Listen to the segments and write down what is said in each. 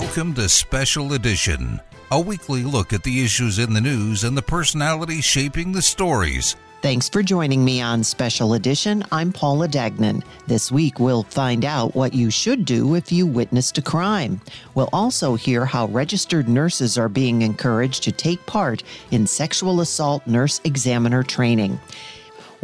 Welcome to Special Edition, a weekly look at the issues in the news and the personalities shaping the stories. Thanks for joining me on Special Edition. I'm Paula Dagnan. This week, we'll find out what you should do if you witnessed a crime. We'll also hear how registered nurses are being encouraged to take part in sexual assault nurse examiner training.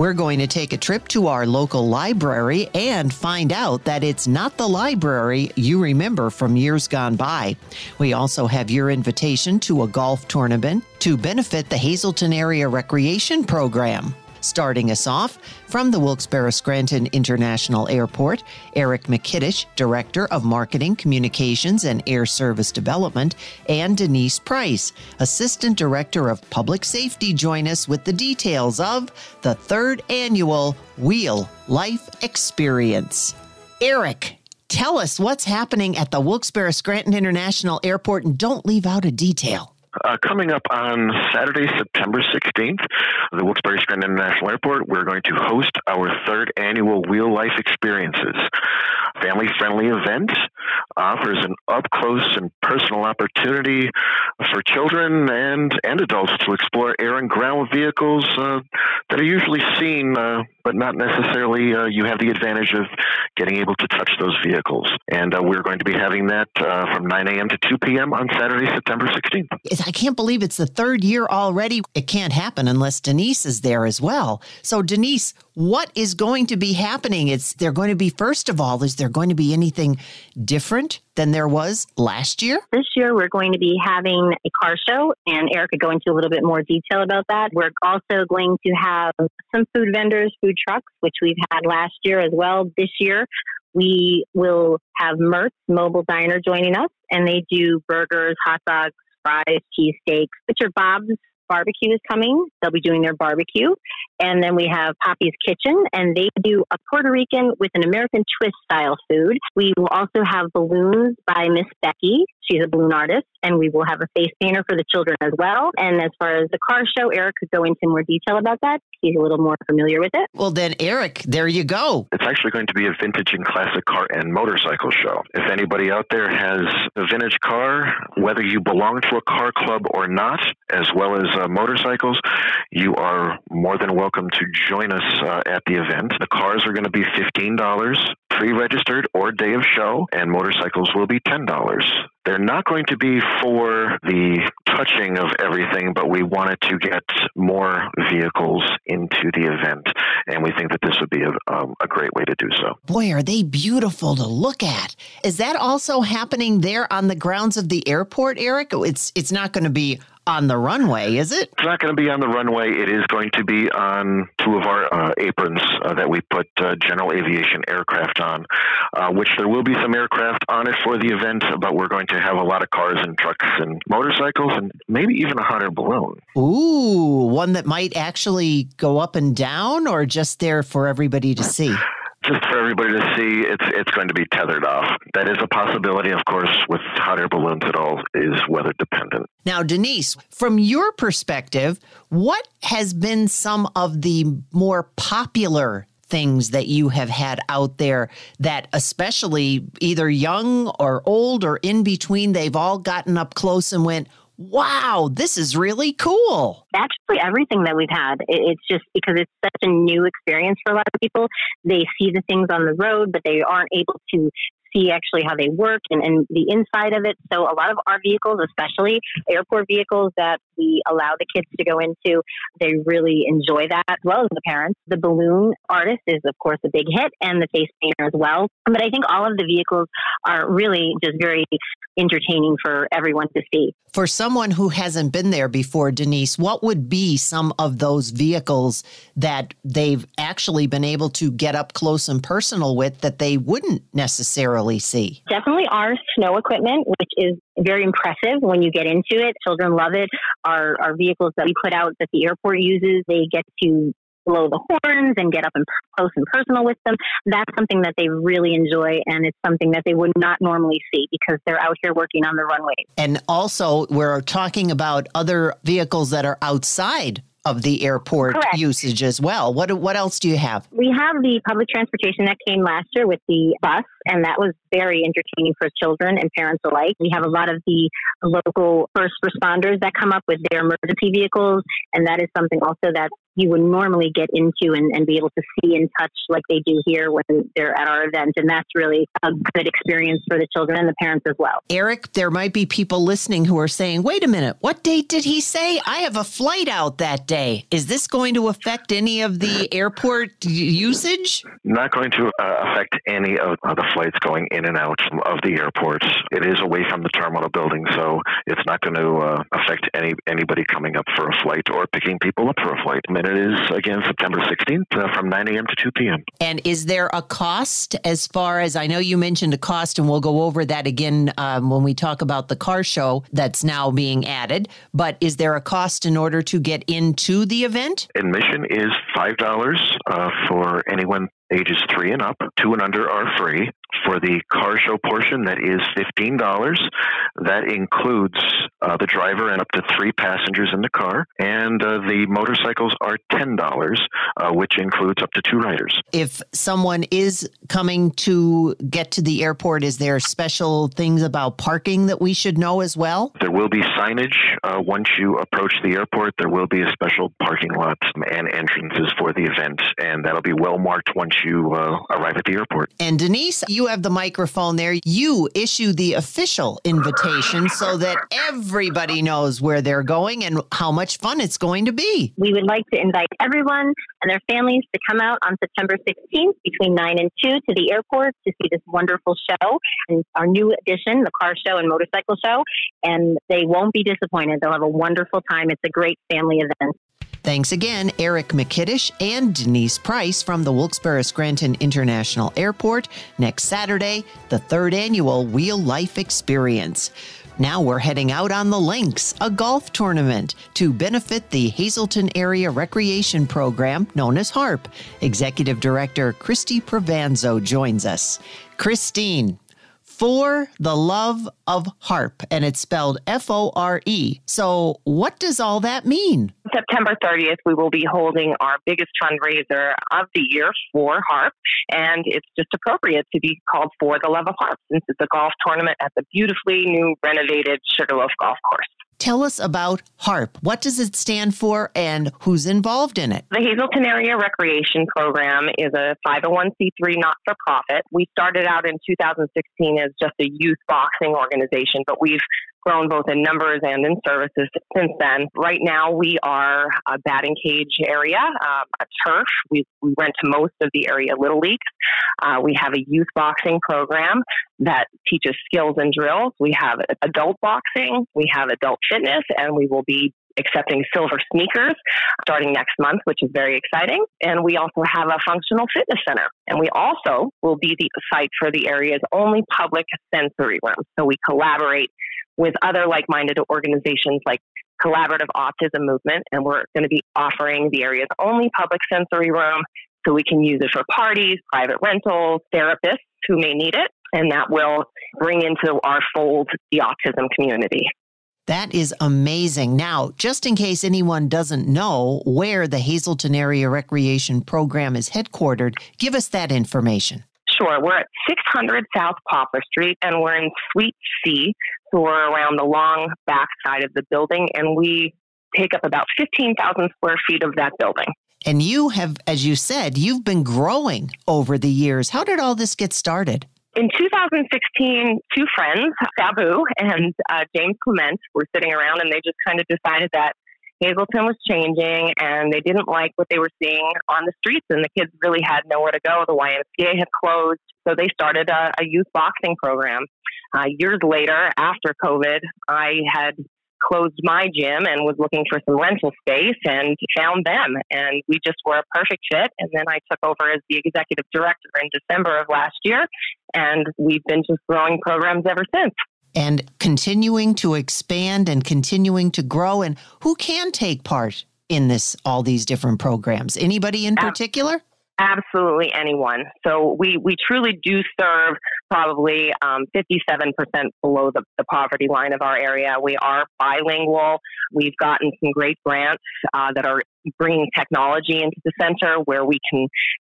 We're going to take a trip to our local library and find out that it's not the library you remember from years gone by. We also have your invitation to a golf tournament to benefit the Hazleton Area Recreation Program. Starting us off from the Wilkes-Barre Scranton International Airport, Eric McKitish, Director of Marketing, Communications, and Air Service Development, and Denise Price, Assistant Director of Public Safety, join us with the details of the third annual Wheel Life Experience. Eric, tell us what's happening at the Wilkes-Barre Scranton International Airport and don't leave out a detail. Uh, coming up on Saturday, September 16th, the Wilkes-Barre Scranton International Airport, we're going to host our third annual Wheel Life Experiences. Family-friendly event offers an up-close and personal opportunity for children and, and adults to explore air and ground vehicles uh, that are usually seen, uh, but not necessarily uh, you have the advantage of getting able to touch those vehicles. And uh, we're going to be having that uh, from 9 a.m. to 2 p.m. on Saturday, September 16th. I can't believe it's the third year already. It can't happen unless Denise is there as well. So, Denise, what is going to be happening? It's they're going to be first of all, is there going to be anything different than there was last year? This year we're going to be having a car show and Eric could go into a little bit more detail about that. We're also going to have some food vendors, food trucks, which we've had last year as well. This year we will have Mertz Mobile Diner joining us and they do burgers, hot dogs, fries, cheesesteaks. Butcher Bob's barbecue is coming. They'll be doing their barbecue. And then we have Poppy's Kitchen, and they do a Puerto Rican with an American twist style food. We will also have balloons by Miss Becky. She's a balloon artist, and we will have a face painter for the children as well. And as far as the car show, Eric could go into more detail about that. He's a little more familiar with it. Well, then, Eric, there you go. It's actually going to be a vintage and classic car and motorcycle show. If anybody out there has a vintage car, whether you belong to a car club or not, as well as uh, motorcycles, you are more than welcome to join us uh, at the event. The cars are going to be $15 pre-registered or day of show, and motorcycles will be $10. They're not going to be for the touching of everything, but we wanted to get more vehicles into the event, and we think that this would be a, um, a great way to do so. Boy, are they beautiful to look at! Is that also happening there on the grounds of the airport, Eric? It's it's not going to be on the runway, is it? It's not going to be on the runway. It is going to be on two of our uh, aprons uh, that we put uh, general aviation aircraft on, uh, which there will be some aircraft on it for the event, but we're going to have a lot of cars and trucks and motorcycles and maybe even a hot air balloon. Ooh, one that might actually go up and down or just there for everybody to see? Just for everybody to see, it's it's going to be tethered off. That is a possibility, of course. With hot air balloons, it all is weather dependent. Now, Denise, from your perspective, what has been some of the more popular things that you have had out there that especially either young or old or in between they've all gotten up close and went wow, this is really cool. Actually, everything that we've had, it's just because it's such a new experience for a lot of people. They see the things on the road, but they aren't able to see actually how they work and, and the inside of it. So a lot of our vehicles, especially airport vehicles that we allow the kids to go into, they really enjoy that as well as the parents. The balloon artist is of course a big hit and the face painter as well. But I think all of the vehicles are really just very entertaining for everyone to see. For someone who hasn't been there before, Denise, what would be some of those vehicles that they've actually been able to get up close and personal with that they wouldn't necessarily see? Definitely our snow equipment, which is very impressive when you get into it. Children love it. Our, our vehicles that we put out that the airport uses, they get to blow the horns and get up and close and personal with them. That's something that they really enjoy, and it's something that they would not normally see because they're out here working on the runway. And also, we're talking about other vehicles that are outside of the airport Correct. usage as well. What what else do you have? We have the public transportation that came last year with the bus, and that was very entertaining for children and parents alike. We have a lot of the local first responders that come up with their emergency vehicles, and that is something also that you would normally get into and, and be able to see and touch like they do here when they're at our event. And that's really a good experience for the children and the parents as well. Eric, there might be people listening who are saying, wait a minute, what date did he say? I have a flight out that day. Is this going to affect any of the airport usage? Not going to uh, affect any of uh, the flights going in and out of the airports. It is away from the terminal building, so it's not going to uh, affect any anybody coming up for a flight or picking people up for a flight. And it is again September 16th uh, from 9 a.m. to 2 p.m. And is there a cost as far as I know you mentioned a cost, and we'll go over that again um, when we talk about the car show that's now being added. But is there a cost in order to get into the event? Admission is five dollars uh, for anyone ages three and up. Two and under are free. For the car show portion, that is fifteen dollars. That includes uh, the driver and up to three passengers in the car, and uh, the motorcycles are ten dollars, uh, which includes up to two riders. If someone is coming to get to the airport, is there special things about parking that we should know as well? There will be signage uh, once you approach the airport. There will be a special parking lot and entrances for the event, and that'll be well marked once you uh, arrive at the airport. And Denise, you have the microphone there. You issue the official invitation so that everybody knows where they're going and how much fun it's going to be. We would like to invite everyone and their families to come out on September 16th between 9 and 2 to the airport to see this wonderful show and our new edition, the car show and motorcycle show. And they won't be disappointed. They'll have a wonderful time. It's a great family event. Thanks again, Eric McKitish and Denise Price from the Wilkes-Barre Scranton International Airport next Saturday, the third annual Wheel Life Experience. Now we're heading out on the links, a golf tournament to benefit the Hazleton Area Recreation Program known as HARP. Executive Director Christie Provanzo joins us. Christine, for the love of harp, and it's spelled F O R E. So, what does all that mean? September 30th, we will be holding our biggest fundraiser of the year for harp, and it's just appropriate to be called For the Love of Harp since it's a golf tournament at the beautifully new renovated Sugarloaf Golf Course. Tell us about HARP. What does it stand for and who's involved in it? The Hazleton Area Recreation Program is a 501c3 not for profit. We started out in 2016 as just a youth boxing organization, but we've grown both in numbers and in services since then. Right now, we are a batting cage area, um, a turf. We, we rent to most of the area little leagues. Uh, we have a youth boxing program that teaches skills and drills. We have adult boxing. We have adult fitness, and we will be accepting silver sneakers starting next month, which is very exciting. And we also have a functional fitness center. And we also will be the site for the area's only public sensory room. So we collaborate with other like minded organizations like Collaborative Autism Movement, and we're going to be offering the area's only public sensory room so we can use it for parties, private rentals, therapists who may need it, and that will bring into our fold the autism community. That is amazing. Now, just in case anyone doesn't know where the Hazleton Area Recreation Program is headquartered, give us that information. Sure. We're at 600 South Poplar Street, and we're in Suite C. So we're around the long back side of the building, and we take up about 15,000 square feet of that building. And you have, as you said, you've been growing over the years. How did all this get started? In 2016, two friends, Sabu and uh, James Clement, were sitting around and they just kind of decided that Hazleton was changing and they didn't like what they were seeing on the streets and the kids really had nowhere to go. The YMCA had closed. So they started a, a youth boxing program. Uh, years later, after COVID, I had closed my gym and was looking for some rental space and found them. And we just were a perfect fit. And then I took over as the executive director in December of last year. And we've been just growing programs ever since and continuing to expand and continuing to grow and who can take part in this all these different programs anybody in particular absolutely anyone so we we truly do serve probably um, 57% below the, the poverty line of our area we are bilingual we've gotten some great grants uh, that are bringing technology into the center where we can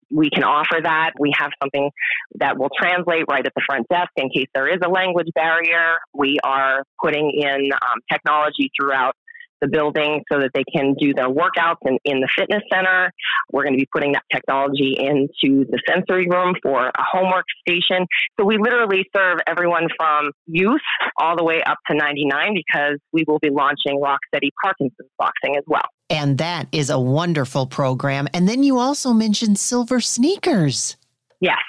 we can offer that. We have something that will translate right at the front desk in case there is a language barrier. We are putting in um, technology throughout the building so that they can do their workouts in, in the fitness center. We're going to be putting that technology into the sensory room for a homework station. So we literally serve everyone from youth all the way up to 99 because we will be launching Rocksteady Parkinson's boxing as well. And that is a wonderful program. And then you also mentioned silver sneakers. Yes.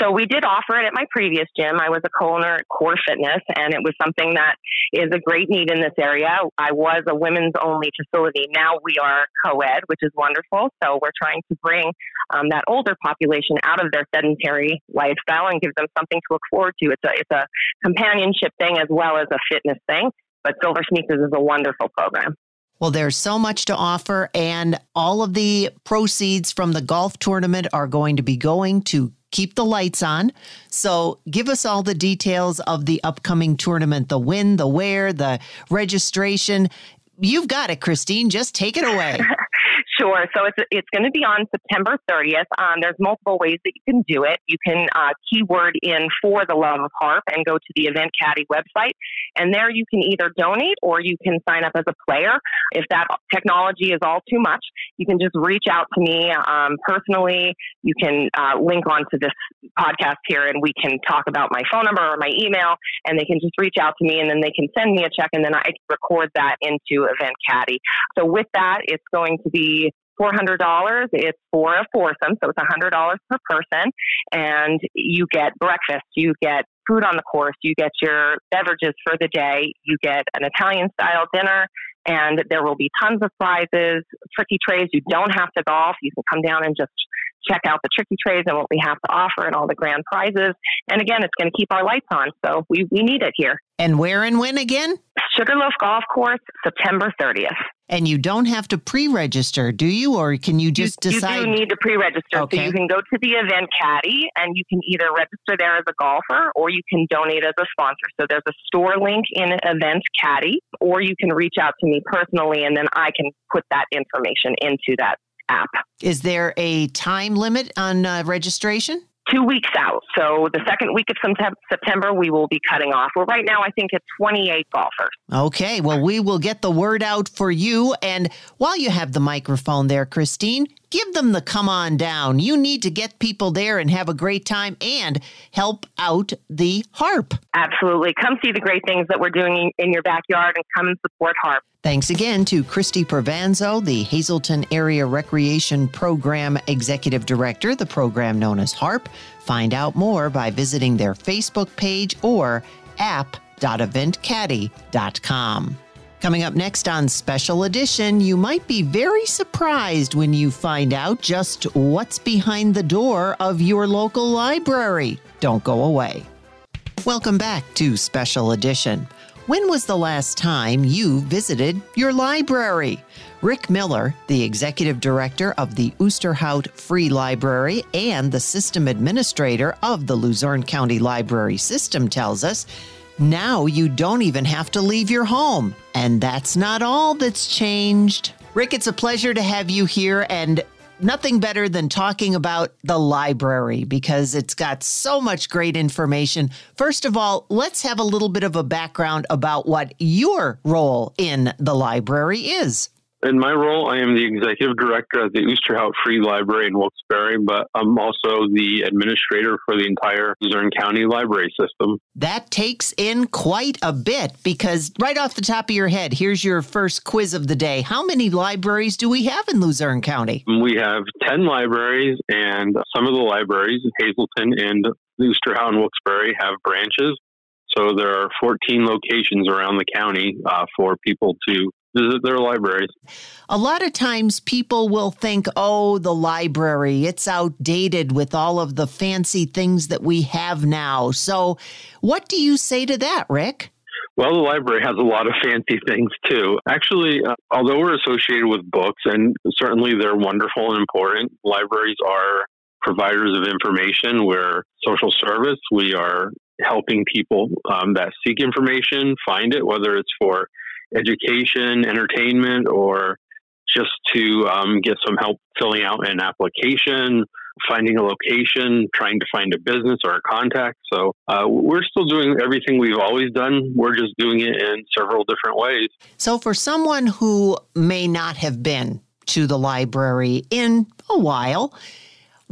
So we did offer it at my previous gym. I was a co-owner at Core Fitness, and it was something that is a great need in this area. I was a women's only facility. Now we are co-ed, which is wonderful. So we're trying to bring um, that older population out of their sedentary lifestyle and give them something to look forward to. It's a it's a companionship thing as well as a fitness thing. But Silver Sneakers is a wonderful program. Well, there's so much to offer, and all of the proceeds from the golf tournament are going to be going to keep the lights on. So, give us all the details of the upcoming tournament the when, the where, the registration. You've got it, Christine. Just take it away. Sure. So it's it's going to be on September 30th. Um, there's multiple ways that you can do it. You can uh, keyword in for the love of harp and go to the Event Caddy website, and there you can either donate or you can sign up as a player. If that technology is all too much, you can just reach out to me um, personally. You can uh, link onto this podcast here, and we can talk about my phone number or my email, and they can just reach out to me, and then they can send me a check, and then I record that into Event Caddy. So with that, it's going to be $400. It's for a foursome, so it's $100 per person. And you get breakfast, you get food on the course, you get your beverages for the day, you get an Italian style dinner, and there will be tons of prizes, tricky trays. You don't have to golf. You can come down and just check out the tricky trays and what we have to offer and all the grand prizes. And again, it's going to keep our lights on. So we, we need it here. And where and when again? Sugarloaf Golf Course, September 30th. And you don't have to pre-register, do you, or can you just you, decide? You do need to pre-register, okay. so you can go to the event caddy, and you can either register there as a golfer, or you can donate as a sponsor. So there's a store link in Event Caddy, or you can reach out to me personally, and then I can put that information into that app. Is there a time limit on uh, registration? Two weeks out. So the second week of September, we will be cutting off. Well, right now, I think it's 28 golfers. Okay. Well, we will get the word out for you. And while you have the microphone there, Christine, give them the come on down. You need to get people there and have a great time and help out the harp. Absolutely. Come see the great things that we're doing in your backyard and come and support harp. Thanks again to Christie Provanzo, the Hazleton Area Recreation Program Executive Director, the program known as HARP. Find out more by visiting their Facebook page or app.eventcaddy.com. Coming up next on Special Edition, you might be very surprised when you find out just what's behind the door of your local library. Don't go away. Welcome back to Special Edition. When was the last time you visited your library? Rick Miller, the executive director of the Osterhout Free Library and the system administrator of the Luzerne County Library System, tells us now you don't even have to leave your home. And that's not all that's changed. Rick, it's a pleasure to have you here and nothing better than talking about the library because it's got so much great information. First of all, let's have a little bit of a background about what your role in the library is. In my role, I am the executive director at the Osterhout Free Library in Wilkes-Barre, but I'm also the administrator for the entire Luzerne County library system. That takes in quite a bit because, right off the top of your head, here's your first quiz of the day. How many libraries do we have in Luzerne County? We have 10 libraries, and some of the libraries, Hazleton and Osterhout and Wilkes-Barre, have branches. So there are 14 locations around the county uh, for people to visit their libraries. A lot of times people will think, oh, the library, it's outdated with all of the fancy things that we have now. So, what do you say to that, Rick? Well, the library has a lot of fancy things too. Actually, uh, although we're associated with books, and certainly they're wonderful and important, libraries are providers of information. We're social service. We are helping people um, that seek information find it, whether it's for education, entertainment, or just to um, get some help filling out an application, finding a location, trying to find a business or a contact. So uh, we're still doing everything we've always done. We're just doing it in several different ways. So for someone who may not have been to the library in a while,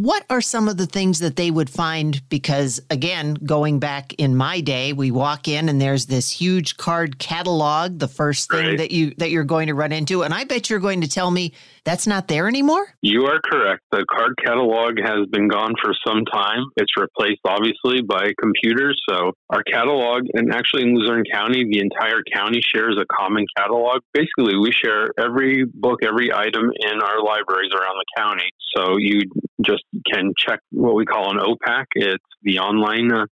what are some of the things that they would find? Because again, going back in my day, we walk in and there's this huge card catalog, the first thing Right. that you that you're going to run into, and I bet you're going to tell me that's not there anymore. You are correct. The card catalog has been gone for some time. It's replaced, obviously, by computers. So, our catalog, and actually in Luzerne County, the entire county shares a common catalog. Basically, we share every book, every item in our libraries around the county. So, you just can check what we call an OPAC. It's the online uh,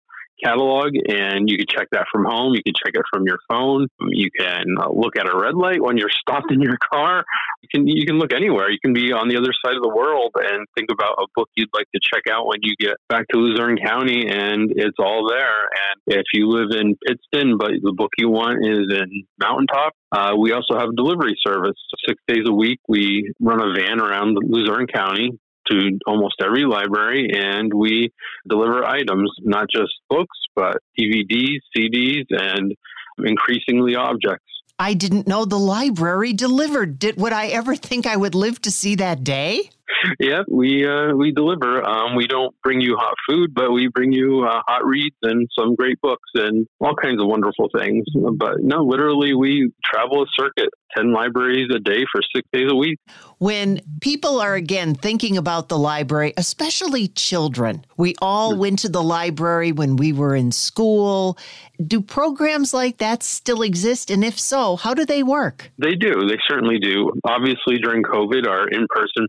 catalog, and you can check that from home. You can check it from your phone. You can uh, look at a red light when you're stopped in your car. You can you can look anywhere. You can be on the other side of the world and think about a book you'd like to check out when you get back to Luzerne County, and it's all there. And if you live in Pittston, but the book you want is in Mountaintop, uh, we also have delivery service. Six days a week, we run a van around Luzerne County to almost every library and we deliver items, not just books, but DVDs, CDs, and increasingly objects. I didn't know the library delivered. Did would I ever think I would live to see that day? Yeah, we uh, we deliver. Um, we don't bring you hot food, but we bring you uh, hot reads and some great books and all kinds of wonderful things. But no, literally, we travel a circuit, ten libraries a day for six days a week. When people are again thinking about the library, especially children, we all went to the library when we were in school. Do programs like that still exist? And if so, how do they work? They do. They certainly do. Obviously, during COVID, our in person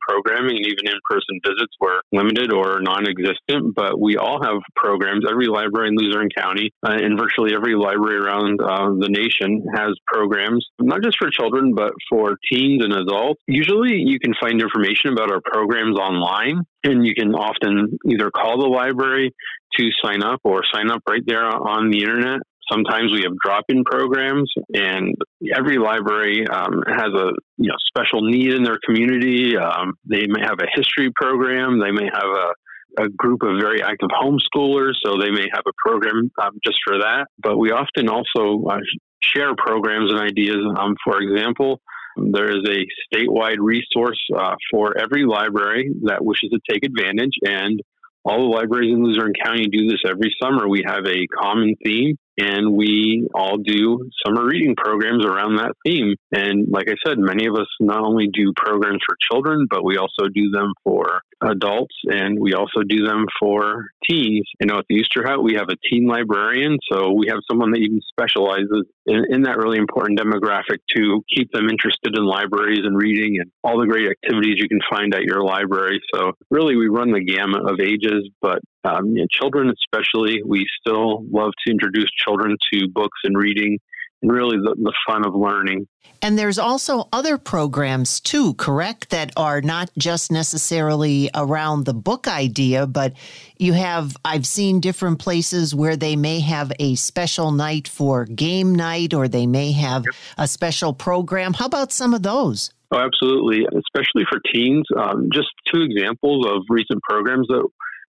programming and even in person visits were limited or non existent, but we all have programs. Every library in Luzerne County uh, and virtually every library around uh, the nation has programs, not just for children, but for teens and adults. Usually, you can find information about our programs online, and you can often either call the library to sign up or sign up right there on the internet. Sometimes we have drop-in programs, and every library um, has a you know special need in their community. Um, they may have a history program. They may have a a group of very active homeschoolers, so they may have a program um, just for that. But we often also uh, share programs and ideas. Um, for example, there is a statewide resource uh, for every library that wishes to take advantage, and all the libraries in Luzerne County do this every summer. We have a common theme, and we all do summer reading programs around that theme. And like I said, many of us not only do programs for children, but we also do them for adults, and we also do them for teens. You know, at the Osterhout, we have a teen librarian, so we have someone that even specializes in, in that really important demographic to keep them interested in libraries and reading and all the great activities you can find at your library. So really, we run the gamut of ages, but um, you know, children especially, we still love to introduce children to books and reading really the, the fun of learning. And there's also other programs too, correct, that are not just necessarily around the book idea, but you have, I've seen different places where they may have a special night for game night or they may have a special program. How about some of those? Oh, absolutely, especially for teens. Um, just two examples of recent programs that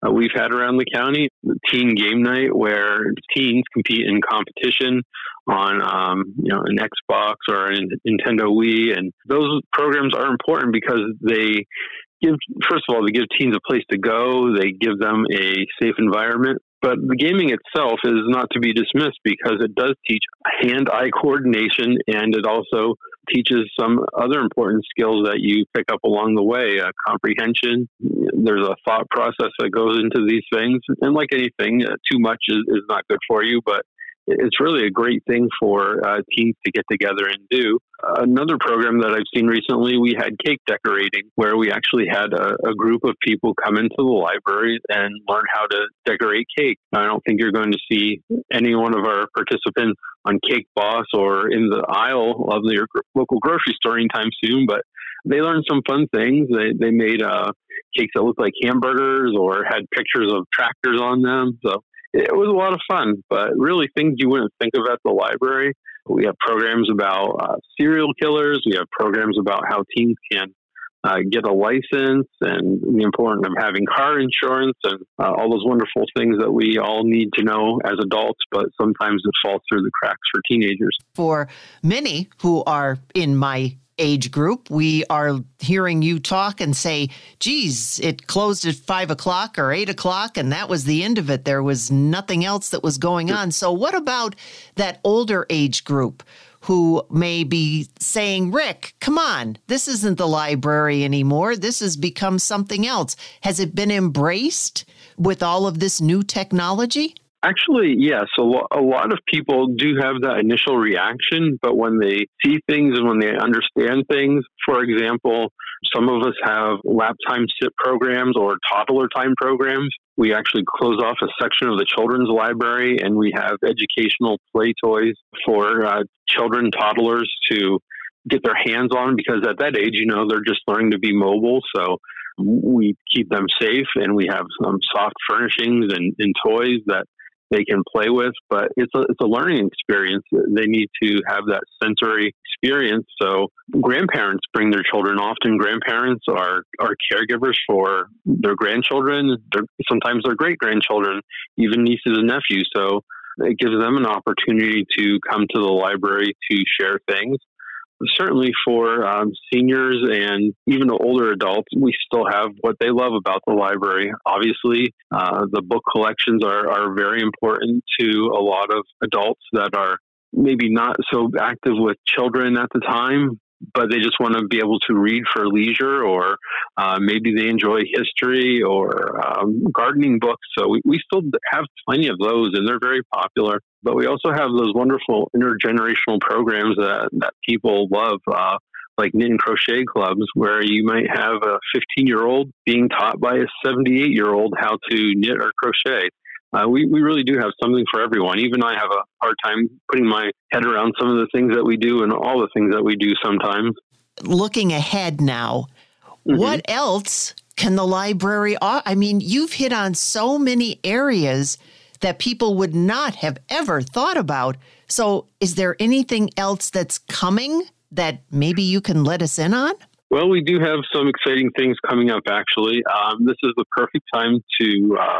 uh, we've had around the county. Teen Game Night, where teens compete in competition on um, you know an Xbox or a Nintendo Wii, and those programs are important because they give first of all they give teens a place to go, they give them a safe environment. But the gaming itself is not to be dismissed because it does teach hand-eye coordination, and it also teaches some other important skills that you pick up along the way uh, comprehension there's a thought process that goes into these things and like anything uh, too much is, is not good for you but it's really a great thing for uh, teens to get together and do. Another program that I've seen recently, we had cake decorating, where we actually had a, a, group of people come into the library and learn how to decorate cake. I don't think you're going to see any one of our participants on Cake Boss or in the aisle of your local grocery store anytime soon, but they learned some fun things. They, they made uh, cakes that looked like hamburgers or had pictures of tractors on them. So it was a lot of fun, but really things you wouldn't think of at the library. We have programs about uh, serial killers. We have programs about how teens can uh, get a license and the importance of having car insurance and uh, all those wonderful things that we all need to know as adults, but sometimes it falls through the cracks for teenagers. For many who are in my age group, we are hearing you talk and say, geez, it closed at five o'clock or eight o'clock, and that was the end of it. There was nothing else that was going on. So, what about that older age group? Who may be saying, Rick, come on, this isn't the library anymore. This has become something else. Has it been embraced with all of this new technology? Actually, yes. A, lo- a lot of people do have that initial reaction, but when they see things and when they understand things, for example, some of us have lap time sit programs or toddler time programs. We actually close off a section of the children's library and we have educational play toys for uh, children, toddlers to get their hands on because at that age, you know, they're just learning to be mobile. So we keep them safe and we have some soft furnishings and, and toys that they can play with, but it's a, it's a learning experience. They need to have that sensory experience. So grandparents bring their children. Often grandparents are, are caregivers for their grandchildren, their, sometimes their great grandchildren, even nieces and nephews. So it gives them an opportunity to come to the library to share things certainly for um, seniors and even older adults, we still have what they love about the library. Obviously, uh, the book collections are, are very important to a lot of adults that are maybe not so active with children at the time, but they just want to be able to read for leisure, or uh, maybe they enjoy history or um, gardening books. So we, we still have plenty of those, and they're very popular. But we also have those wonderful intergenerational programs that, that people love. Uh, like knit and crochet clubs where you might have a 15 year old being taught by a 78 year old how to knit or crochet uh, we, we really do have something for everyone. Even I have a hard time putting my head around some of the things that we do and all the things that we do sometimes. Looking ahead now, mm-hmm. what else can the library? I mean, you've hit on so many areas that people would not have ever thought about. So, is there anything else that's coming that maybe you can let us in on? Well, we do have some exciting things coming up, actually. Um, this is the perfect time to uh,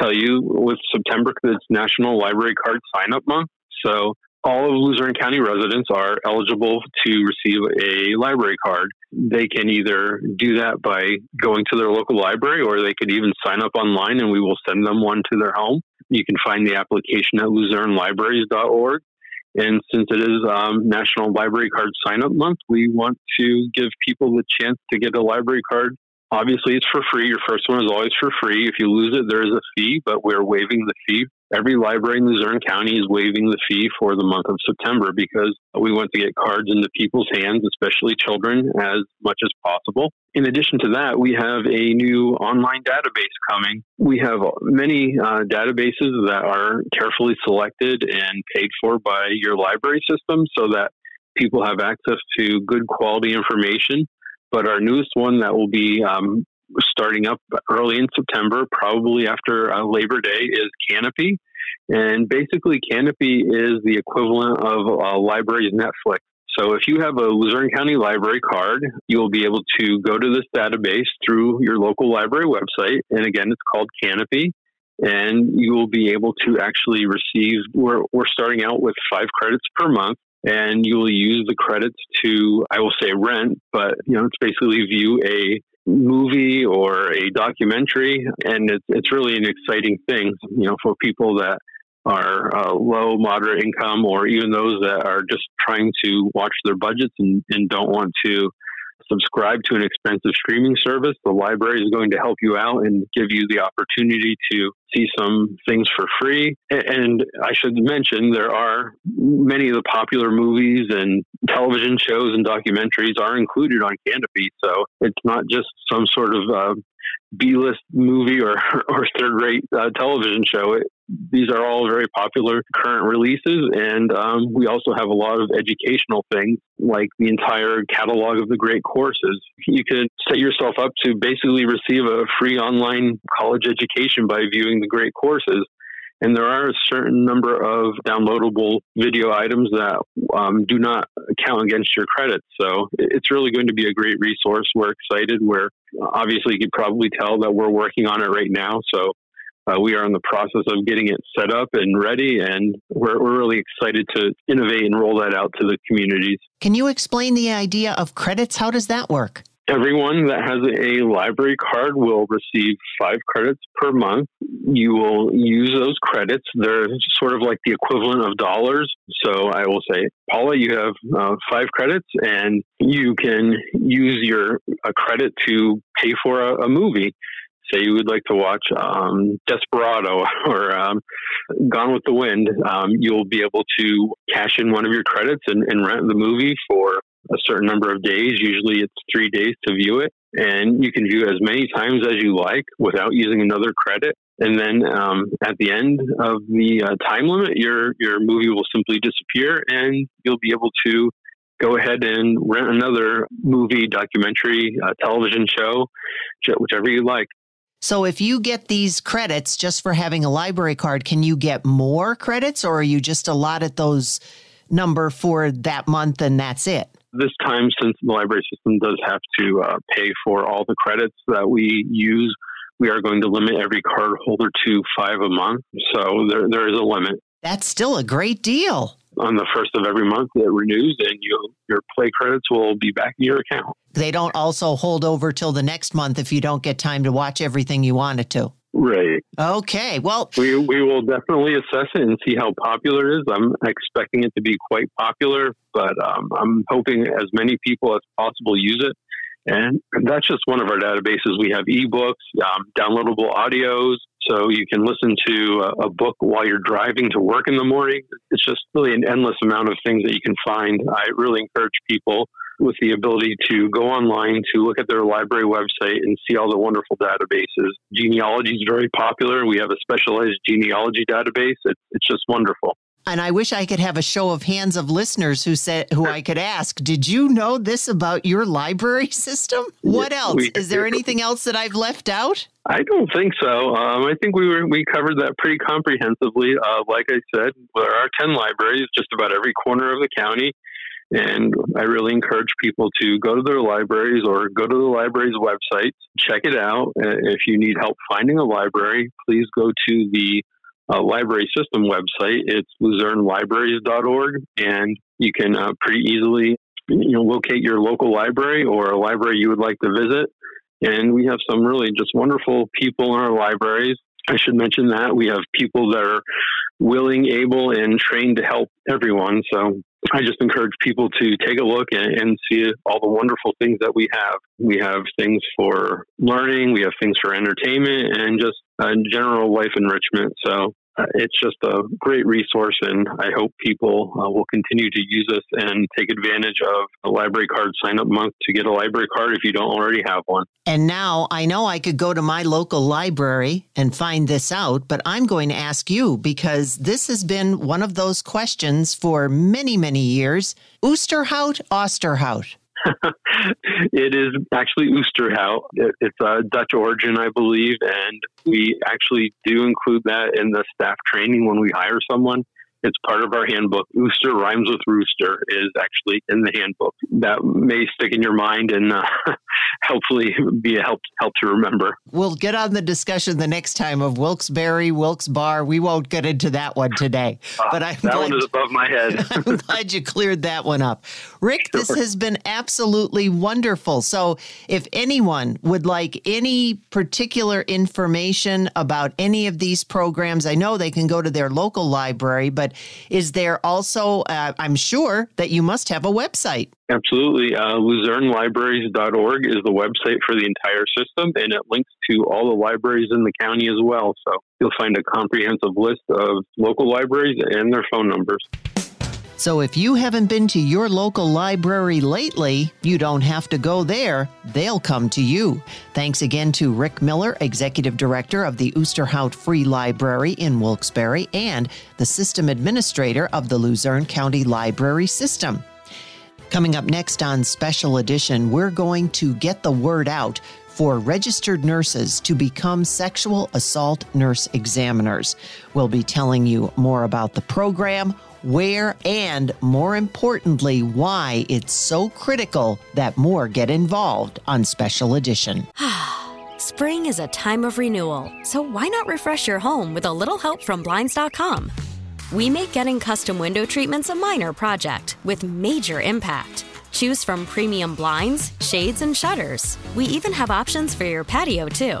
tell you with September, it's National Library Card Sign Up Month. So all of Luzerne County residents are eligible to receive a library card. They can either do that by going to their local library or they could even sign up online and we will send them one to their home. You can find the application at luzernelibraries.org. And since it is um, National Library Card Sign Up Month, we want to give people the chance to get a library card Obviously, it's for free. Your first one is always for free. If you lose it, there is a fee, but we're waiving the fee. Every library in Luzerne County is waiving the fee for the month of September because we want to get cards into people's hands, especially children, as much as possible. In addition to that, we have a new online database coming. We have many uh, databases that are carefully selected and paid for by your library system so that people have access to good quality information but our newest one that will be um, starting up early in September, probably after uh, Labor Day, is Kanopy. And basically, Kanopy is the equivalent of a library's Netflix. So if you have a Luzerne County Library card, you'll be able to go to this database through your local library website. And again, it's called Kanopy. And you will be able to actually receive, we're, we're starting out with five credits per month. And you will use the credits to, I will say rent, but you know, it's basically view a movie or a documentary. And it's, it's really an exciting thing, you know, for people that are uh, low, moderate income, or even those that are just trying to watch their budgets and, and don't want to subscribe to an expensive streaming service, the library is going to help you out and give you the opportunity to see some things for free. And I should mention there are many of the popular movies and television shows and documentaries are included on Kanopy. So it's not just some sort of uh, B-list movie or or third-rate uh, television show. It, these are all very popular current releases, and um, we also have a lot of educational things like the entire catalog of the great courses. You can set yourself up to basically receive a free online college education by viewing the great courses. And there are a certain number of downloadable video items that um, do not count against your credits. So it's really going to be a great resource. We're excited. We're obviously you could probably tell that we're working on it right now. So uh, we are in the process of getting it set up and ready, and we're, we're really excited to innovate and roll that out to the communities. Can you explain the idea of credits? How does that work? Everyone that has a library card will receive five credits per month. You will use those credits. They're sort of like the equivalent of dollars. So I will say, Paula, you have uh, five credits, and you can use your a credit to pay for a, a movie say you would like to watch um, Desperado or um, Gone with the Wind, um, you'll be able to cash in one of your credits and, and, rent the movie for a certain number of days. Usually it's three days to view it. And you can view it as many times as you like without using another credit. And then um, at the end of the uh, time limit, your, your movie will simply disappear and you'll be able to go ahead and rent another movie, documentary, uh, television show, whichever you like. So if you get these credits just for having a library card, can you get more credits or are you just allotted those number for that month and that's it? This time, since the library system does have to uh, pay for all the credits that we use, we are going to limit every card holder to five a month. So there, there is a limit. That's still a great deal on the first of every month it renews and you your play credits will be back in your account. They don't also hold over till the next month if you don't get time to watch everything you wanted to. Right. Okay. Well, we we will definitely assess it and see how popular it is. I'm expecting it to be quite popular, but um, I'm hoping as many people as possible use it. And that's just one of our databases. We have ebooks, um, downloadable audios, so you can listen to a, a, book while you're driving to work in the morning. It's just really an endless amount of things that you can find. I really encourage people with the ability to go online to look at their library website and see all the wonderful databases. Genealogy is very popular. We have a specialized genealogy database. It's, it's just wonderful. And I wish I could have a show of hands of listeners who said who I could ask, did you know this about your library system? What else? We, Is there anything else that I've left out? I don't think so. Um, I think we were we covered that pretty comprehensively. Uh, like I said, there are ten libraries, just about every corner of the county, and I really encourage people to go to their libraries or go to the library's website, check it out. Uh, if you need help finding a library, please go to the uh, library system website. It's luzernelibraries.org, and you can uh, pretty easily you know locate your local library or a library you would like to visit. And we have some really just wonderful people in our libraries. I should mention that we have people that are willing, able, and trained to help everyone. So I just encourage people to take a look and, and, see all the wonderful things that we have. We have things for learning, we have things for entertainment, and just uh, general life enrichment. So uh, it's just a great resource, and I hope people uh, will continue to use this and take advantage of the library card sign up month to get a library card if you don't already have one. And now I know I could go to my local library and find this out, but I'm going to ask you because this has been one of those questions for many, many years. Oosterhout, Osterhout? it is actually Oosterhout. it's a Dutch origin, I believe, and we actually do include that in the staff training when we hire someone. It's part of our handbook. Ooster rhymes with rooster is actually in the handbook. That may stick in your mind and uh, hopefully be a help help to remember. We'll get on the discussion the next time of Wilkes-Barre, Wilkes-Barre. We won't get into that one today. Uh, but I'm that one is above my head. I'm glad you cleared that one up. Rick, this has been absolutely wonderful. So if anyone would like any particular information about any of these programs, I know they can go to their local library, but is there also, uh, I'm sure that you must have a website. Absolutely. Uh, LuzerneLibraries.org is the website for the entire system, and it links to all the libraries in the county as well. So you'll find a comprehensive list of local libraries and their phone numbers. So if you haven't been to your local library lately, you don't have to go there. They'll come to you. Thanks again to Rick Miller, Executive Director of the Osterhout Free Library in Wilkes-Barre and the System Administrator of the Luzerne County Library System. Coming up next on Special Edition, we're going to get the word out for registered nurses to become sexual assault nurse examiners. We'll be telling you more about the program, where, and more importantly, why it's so critical that more get involved on Special Edition. Spring is a time of renewal, so why not refresh your home with a little help from Blinds.com? We make getting custom window treatments a minor project with major impact. Choose from premium blinds, shades, and shutters. We even have options for your patio, too.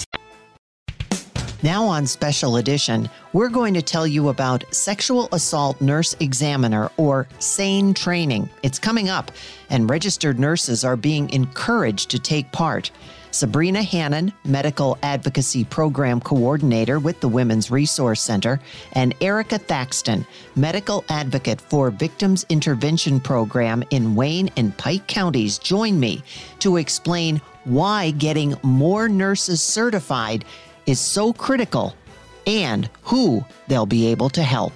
Now, on special edition, we're going to tell you about Sexual Assault Nurse Examiner or SANE training. It's coming up, and registered nurses are being encouraged to take part. Sabrina Hannon, Medical Advocacy Program Coordinator with the Women's Resource Center, and Ericka Thaxton, Medical Advocate for Victims Intervention Program in Wayne and Pike counties, join me to explain why getting more nurses certified is so critical and who they'll be able to help.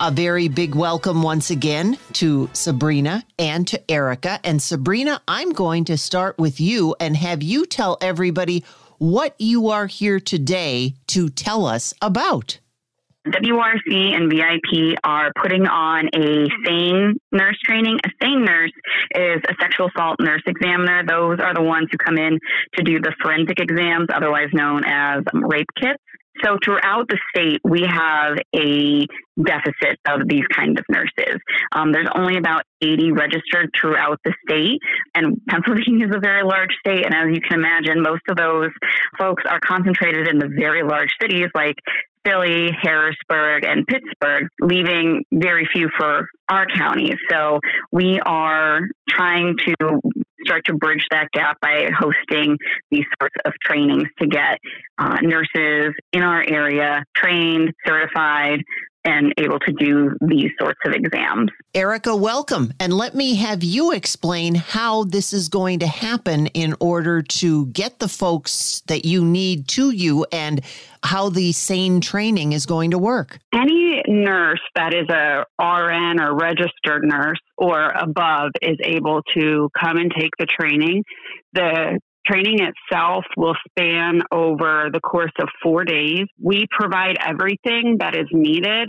A very big welcome once again to Sabrina and to Ericka. And Sabrina, I'm going to start with you and have you tell everybody what you are here today to tell us about. WRC and VIP are putting on a SANE nurse training. A SANE nurse is a sexual assault nurse examiner. Those are the ones who come in to do the forensic exams, otherwise known as rape kits. So throughout the state, we have a deficit of these kind of nurses. Um, there's only about 80 registered throughout the state, and Pennsylvania is a very large state. And as you can imagine, most of those folks are concentrated in the very large cities like Philly, Harrisburg, and Pittsburgh, leaving very few for our counties. So we are trying to start to bridge that gap by hosting these sorts of trainings to get uh, nurses in our area trained, certified, and able to do these sorts of exams. Ericka, welcome. And let me have you explain how this is going to happen in order to get the folks that you need to you and how the SANE training is going to work. Any nurse that is a RN or registered nurse or above is able to come and take the training. The Training itself will span over the course of four days. We provide everything that is needed,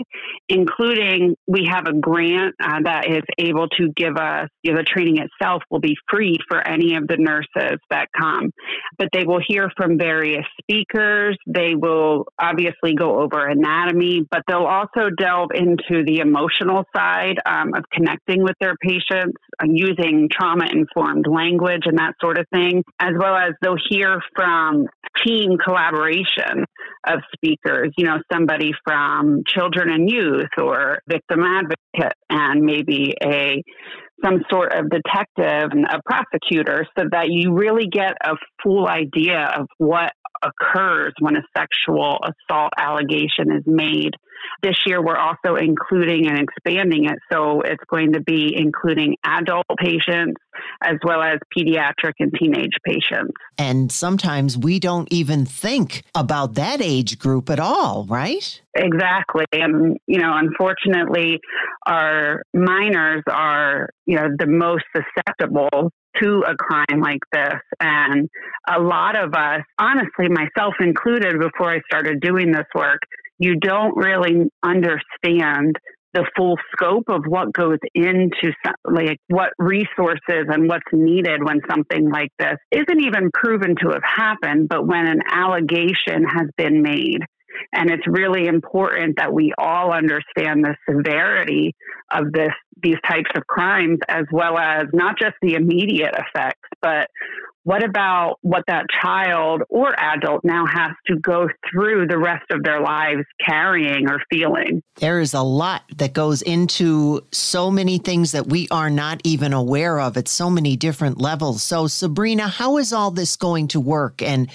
including we have a grant uh, that is able to give us, you know, the training itself will be free for any of the nurses that come. But they will hear from various speakers. They will obviously go over anatomy, but they'll also delve into the emotional side um, of connecting with their patients, uh, using trauma informed language and that sort of thing, as well well as they'll hear from team collaboration of speakers, you know, somebody from children and youth or victim advocate and maybe a some sort of detective and a prosecutor so that you really get a full idea of what occurs when a sexual assault allegation is made. This year, we're also including and expanding it. So it's going to be including adult patients as well as pediatric and teenage patients. And sometimes we don't even think about that age group at all, right? Exactly. And, you know, unfortunately, our minors are, you know, the most susceptible to a crime like this. And a lot of us, honestly, myself included, before I started doing this work, you don't really understand the full scope of what goes into like what resources and what's needed when something like this isn't even proven to have happened but when an allegation has been made. And it's really important that we all understand the severity of this these types of crimes as well as not just the immediate effects, but what about what that child or adult now has to go through the rest of their lives carrying or feeling? There is a lot that goes into so many things that we are not even aware of at so many different levels. So, Sabrina, how is all this going to work? And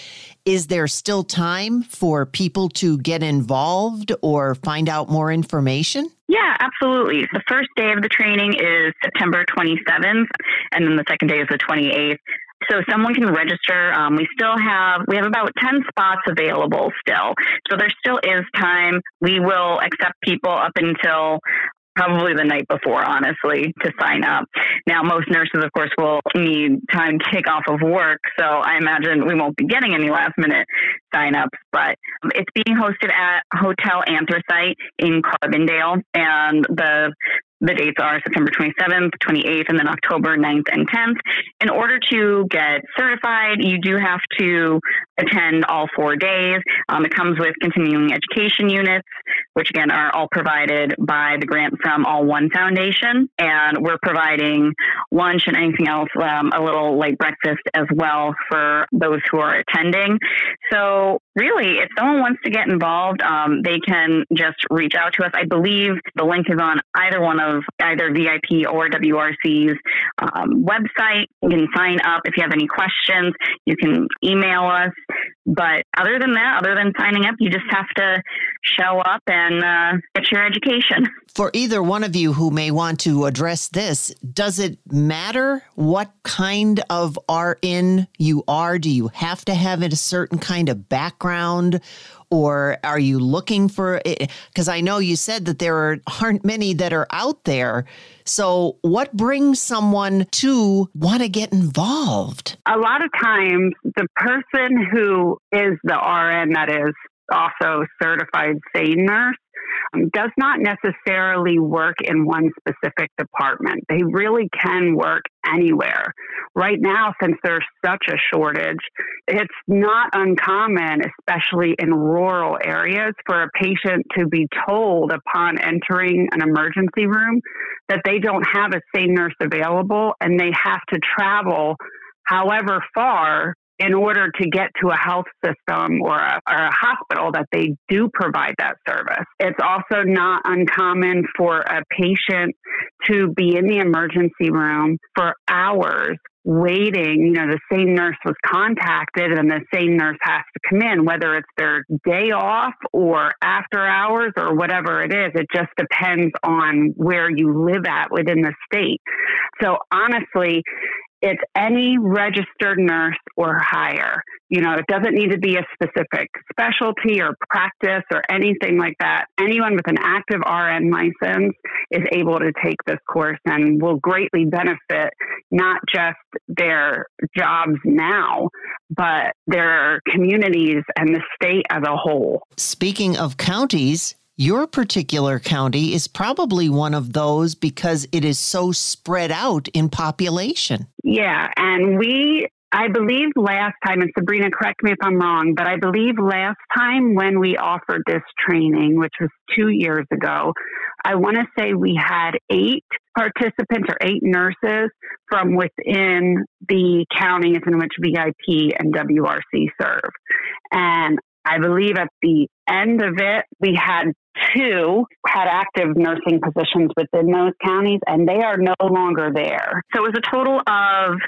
is there still time for people to get involved or find out more information? Yeah, absolutely. The first day of the training is September 27th, and then the second day is the 28th. So someone can register. Um, we still have we have about ten spots available still, so there still is time. We will accept people up until probably the night before, honestly, to sign up. Now, most nurses, of course, will need time to take off of work, so I imagine we won't be getting any last minute signups. But it's being hosted at Hotel Anthracite in Carbondale, and the the dates are September 27th, 28th, and then October 9th and 10th. In order to get certified, you do have to attend all four days. Um, it comes with continuing education units, which again are all provided by the grant from All One Foundation. And we're providing lunch and anything else, um, a little light breakfast as well for those who are attending. So, really, if someone wants to get involved, um, they can just reach out to us. I believe the link is on either one of of either VIP or WRC's um, website. You can sign up if you have any questions. You can email us. But other than that, other than signing up, you just have to show up and uh, get your education. For either one of you who may want to address this, does it matter what kind of RN you are? Do you have to have a certain kind of background? Or are you looking for it? Because I know you said that there are, aren't many that are out there. So, what brings someone to want to get involved? A lot of times, the person who is the RN that is also certified SANE nurse does not necessarily work in one specific department. They really can work anywhere. Right now, since there's such a shortage, it's not uncommon, especially in rural areas, for a patient to be told upon entering an emergency room that they don't have a SANE nurse available and they have to travel however far in order to get to a health system or a, or a, hospital that they do provide that service. It's also not uncommon for a patient to be in the emergency room for hours waiting, you know, the SANE nurse was contacted and the SANE nurse has to come in, whether it's their day off or after hours or whatever it is. It just depends on where you live at within the state. So honestly, it's any registered nurse or higher. You know, it doesn't need to be a specific specialty or practice or anything like that. Anyone with an active RN license is able to take this course and will greatly benefit not just their jobs now, but their communities and the state as a whole. Speaking of counties, your particular county is probably one of those because it is so spread out in population. Yeah, and we I believe last time, and Sabrina, correct me if I'm wrong, but I believe last time when we offered this training, which was two years ago, I want to say we had eight participants or eight nurses from within the counties in which VIP and WRC serve. And I believe at the end of it, we had two had active nursing positions within those counties, and they are no longer there. So it was a total of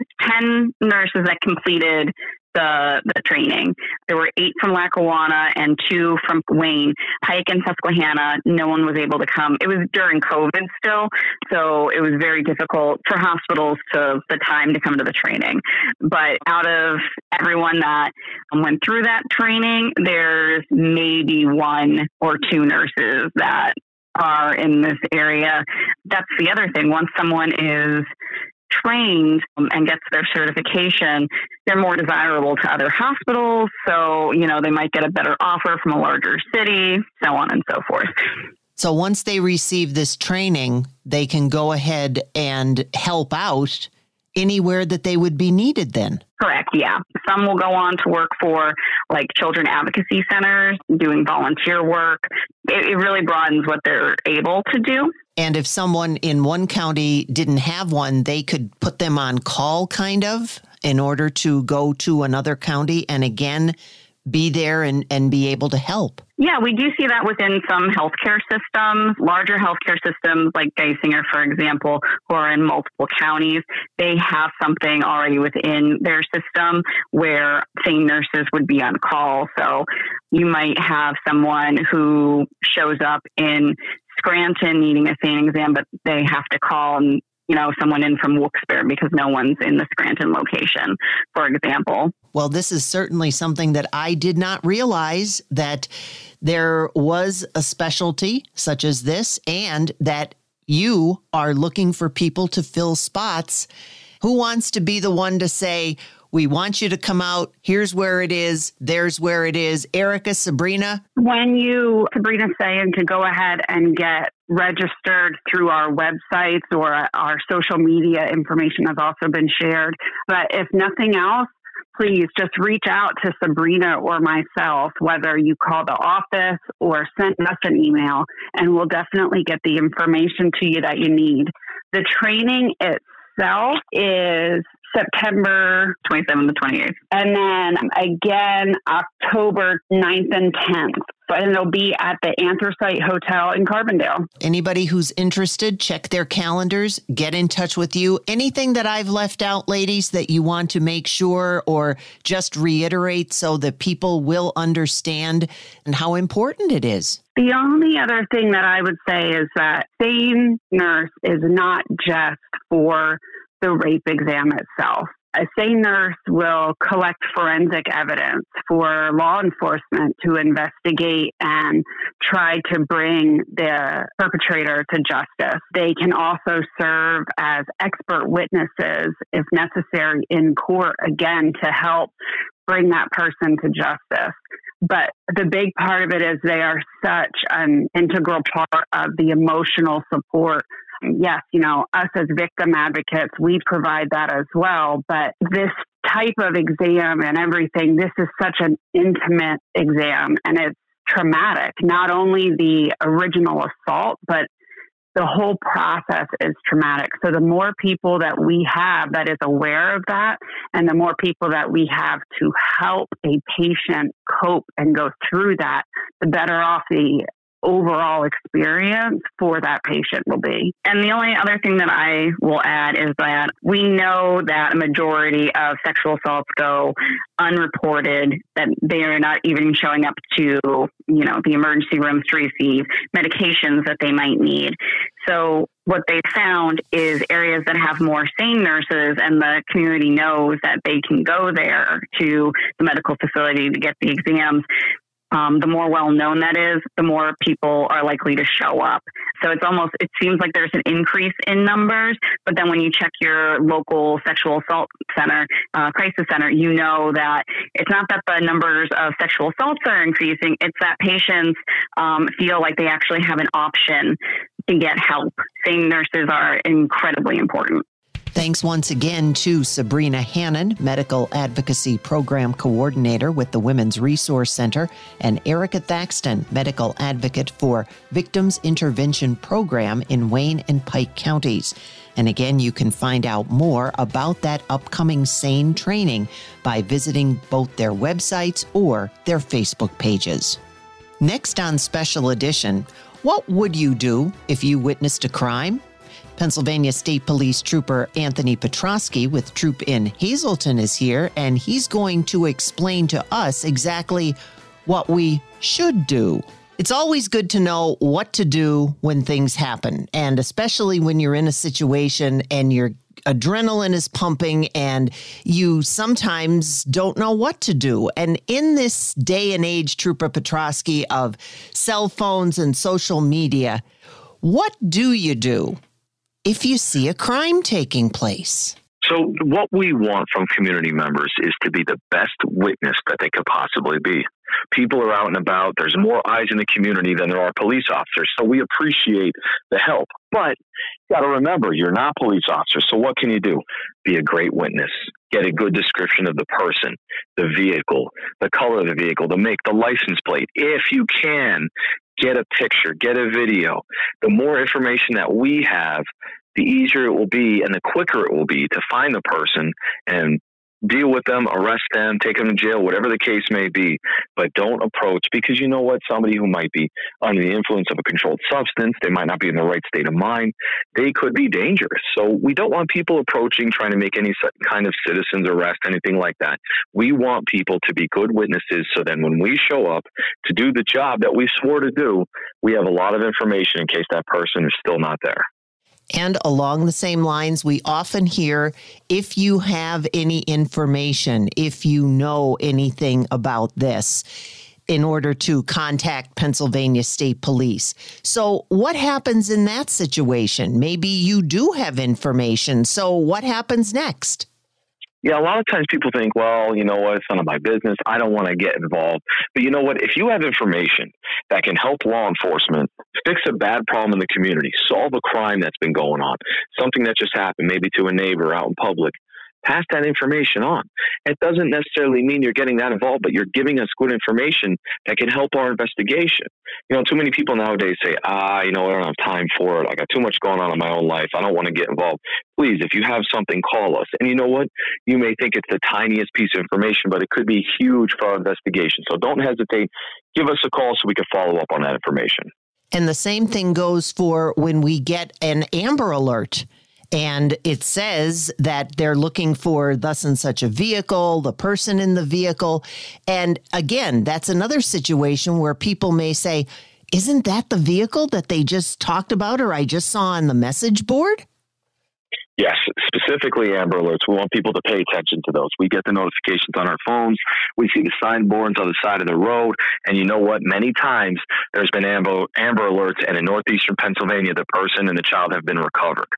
10 nurses that completed the, the training. There were eight from Lackawanna and two from Wayne. Pike and Susquehanna, no one was able to come. It was during COVID still, so it was very difficult for hospitals to the time to come to the training. But out of everyone that went through that training, there's maybe one or two nurses that are in this area. That's the other thing. Once someone is trained um, and gets their certification, they're more desirable to other hospitals. So, you know, they might get a better offer from a larger city, so on and so forth. So once they receive this training, they can go ahead and help out anywhere that they would be needed then. Correct, yeah. Some will go on to work for like children advocacy centers, doing volunteer work. It, it really broadens what they're able to do. And if someone in one county didn't have one, they could put them on call, kind of, in order to go to another county and again be there and, and be able to help. Yeah, we do see that within some healthcare systems, larger healthcare systems like Geisinger, for example, who are in multiple counties. They have something already within their system where SANE nurses would be on call. So you might have someone who shows up in Scranton needing a SANE exam, but they have to call and you know someone in from Wilkes-Barre because no one's in the Scranton location, for example. Well, this is certainly something that I did not realize that there was a specialty such as this, and that you are looking for people to fill spots. Who wants to be the one to say, we want you to come out. Here's where it is. There's where it is. Ericka, Sabrina. When you, Sabrina, saying to go ahead and get registered through our websites or our social media information has also been shared. But if nothing else, please just reach out to Sabrina or myself, whether you call the office or send us an email, and we'll definitely get the information to you that you need. The training itself is September 27th to 28th. And then again, October 9th and 10th. And it'll be at the Anthracite Hotel in Carbondale. Anybody who's interested, check their calendars, get in touch with you. Anything that I've left out, ladies, that you want to make sure or just reiterate so that people will understand and how important it is? The only other thing that I would say is that SANE nurse is not just for the rape exam itself. A SANE nurse will collect forensic evidence for law enforcement to investigate and try to bring the perpetrator to justice. They can also serve as expert witnesses if necessary in court, again, to help bring that person to justice. But the big part of it is they are such an integral part of the emotional support yes, you know, us as victim advocates, we provide that as well. But this type of exam and everything, this is such an intimate exam and it's traumatic. Not only the original assault, but the whole process is traumatic. So the more people that we have that is aware of that, and the more people that we have to help a patient cope and go through that, the better off the overall experience for that patient will be. And the only other thing that I will add is that we know that a majority of sexual assaults go unreported, that they are not even showing up to, you know, the emergency rooms to receive medications that they might need. So what they found is areas that have more sane nurses and the community knows that they can go there to the medical facility to get the exams um, the more well known that is, the more people are likely to show up. So it's almost, it seems like there's an increase in numbers, but then when you check your local sexual assault center, uh, crisis center, you know that it's not that the numbers of sexual assaults are increasing, it's that patients um, feel like they actually have an option to get help. Sane nurses are incredibly important. Thanks once again to Sabrina Hannon, Medical Advocacy Program Coordinator with the Women's Resource Center, and Ericka Thaxton, Medical Advocate for Victims Intervention Program in Wayne and Pike counties. And again, you can find out more about that upcoming SANE training by visiting both their websites or their Facebook pages. Next on Special Edition, what would you do if you witnessed a crime? Pennsylvania State Police Trooper Anthony Petroski with Troop N Hazleton is here, and he's going to explain to us exactly what we should do. It's always good to know what to do when things happen, and especially when you're in a situation and your adrenaline is pumping and you sometimes don't know what to do. And in this day and age, Trooper Petroski, of cell phones and social media, what do you do? If you see a crime taking place? So, what we want from community members is to be the best witness that they could possibly be. People are out and about. There's more eyes in the community than there are police officers. So, we appreciate the help. But you got to remember, you're not police officers. So, what can you do? Be a great witness. Get a good description of the person, the vehicle, the color of the vehicle, the make, the license plate. If you can, get a picture, get a video. The more information that we have, the easier it will be and the quicker it will be to find the person and deal with them, arrest them, take them to jail, whatever the case may be. But don't approach because you know what? Somebody who might be under the influence of a controlled substance, they might not be in the right state of mind, they could be dangerous. So we don't want people approaching trying to make any kind of citizens arrest, anything like that. We want people to be good witnesses so then when we show up to do the job that we swore to do, we have a lot of information in case that person is still not there. And along the same lines, we often hear if you have any information, if you know anything about this, in order to contact Pennsylvania State Police. So, what happens in that situation? Maybe you do have information. So, what happens next? Yeah, a lot of times people think, well, you know what, it's none of my business. I don't want to get involved. But you know what? If you have information that can help law enforcement fix a bad problem in the community, solve a crime that's been going on, something that just happened, maybe to a neighbor out in public, pass that information on. It doesn't necessarily mean you're getting that involved, but you're giving us good information that can help our investigation. You know, too many people nowadays say, ah, you know, I don't have time for it. I got too much going on in my own life. I don't want to get involved. Please, if you have something, call us. And you know what? You may think it's the tiniest piece of information, but it could be huge for our investigation. So don't hesitate. Give us a call so we can follow up on that information. And the same thing goes for when we get an Amber Alert and it says that they're looking for thus and such a vehicle, the person in the vehicle. And again, that's another situation where people may say, Isn't that the vehicle that they just talked about or I just saw on the message board? Yes, specifically Amber Alerts. We want people to pay attention to those. We get the notifications on our phones. We see the signboards on the side of the road. And you know what? Many times there's been Amber, Amber Alerts, and in northeastern Pennsylvania, the person and the child have been recovered.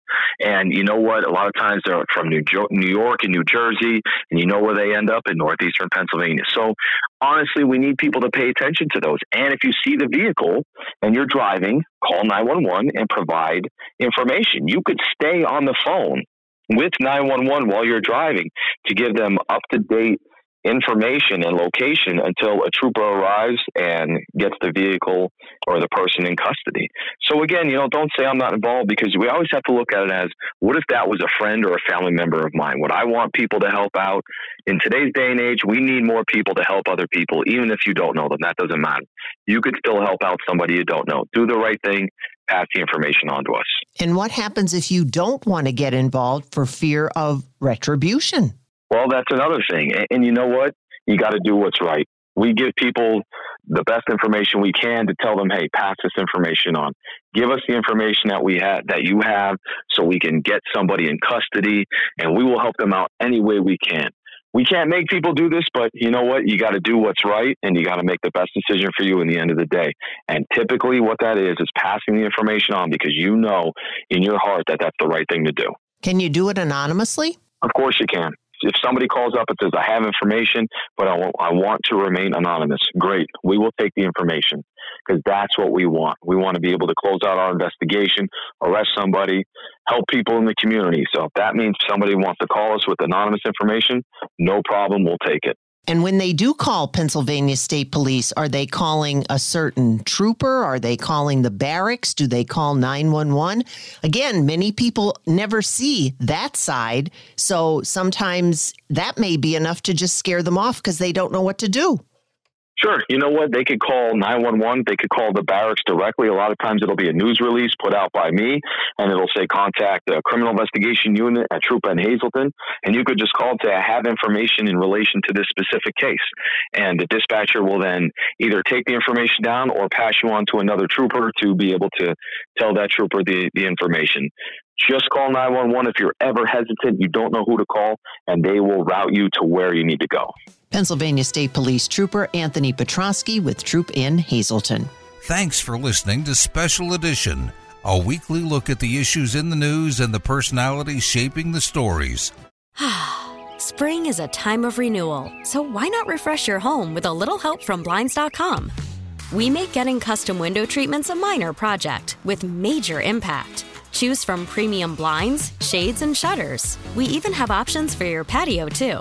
And you know what? A lot of times they're from New, jo- New York and New Jersey, and you know where they end up in northeastern Pennsylvania. So honestly, we need people to pay attention to those. And if you see the vehicle and you're driving, call 911 and provide information. You could stay on the phone with 911 while you're driving to give them up to date information and location until a trooper arrives and gets the vehicle or the person in custody. So again, you know, don't say I'm not involved because we always have to look at it as what if that was a friend or a family member of mine? Would I want people to help out? In today's day and age, we need more people to help other people, even if you don't know them. That doesn't matter. You could still help out somebody you don't know. Do the right thing, pass the information on to us. And what happens if you don't want to get involved for fear of retribution? Well, that's another thing. And, and you know what? You got to do what's right. We give people the best information we can to tell them, hey, pass this information on. Give us the information that we have, that you have, so we can get somebody in custody, and we will help them out any way we can. We can't make people do this, but you know what? You got to do what's right, and you got to make the best decision for you in the end of the day. And typically, what that is is passing the information on because you know in your heart that that's the right thing to do. Can you do it anonymously? Of course, you can if somebody calls up and says, I have information, but I, I want to remain anonymous, great. We will take the information because that's what we want. We want to be able to close out our investigation, arrest somebody, help people in the community. So if that means somebody wants to call us with anonymous information, no problem, we'll take it. And when they do call Pennsylvania State Police, are they calling a certain trooper? Are they calling the barracks? Do they call 911? Again, many people never see that side. So sometimes that may be enough to just scare them off because they don't know what to do. Sure. You know what? They could call 911. They could call the barracks directly. A lot of times it'll be a news release put out by me and it'll say contact the criminal investigation unit at Troop N Hazleton. And you could just call I have information in relation to this specific case. And the dispatcher will then either take the information down or pass you on to another trooper to be able to tell that trooper the, the information. Just call 911 if you're ever hesitant, you don't know who to call, and they will route you to where you need to go. Pennsylvania State Police Trooper Anthony Petroski with Troop N Hazleton. Thanks for listening to Special Edition, a weekly look at the issues in the news and the personalities shaping the stories. Spring is a time of renewal, so why not refresh your home with a little help from Blinds.com? We make getting custom window treatments a minor project with major impact. Choose from premium blinds, shades, and shutters. We even have options for your patio, too.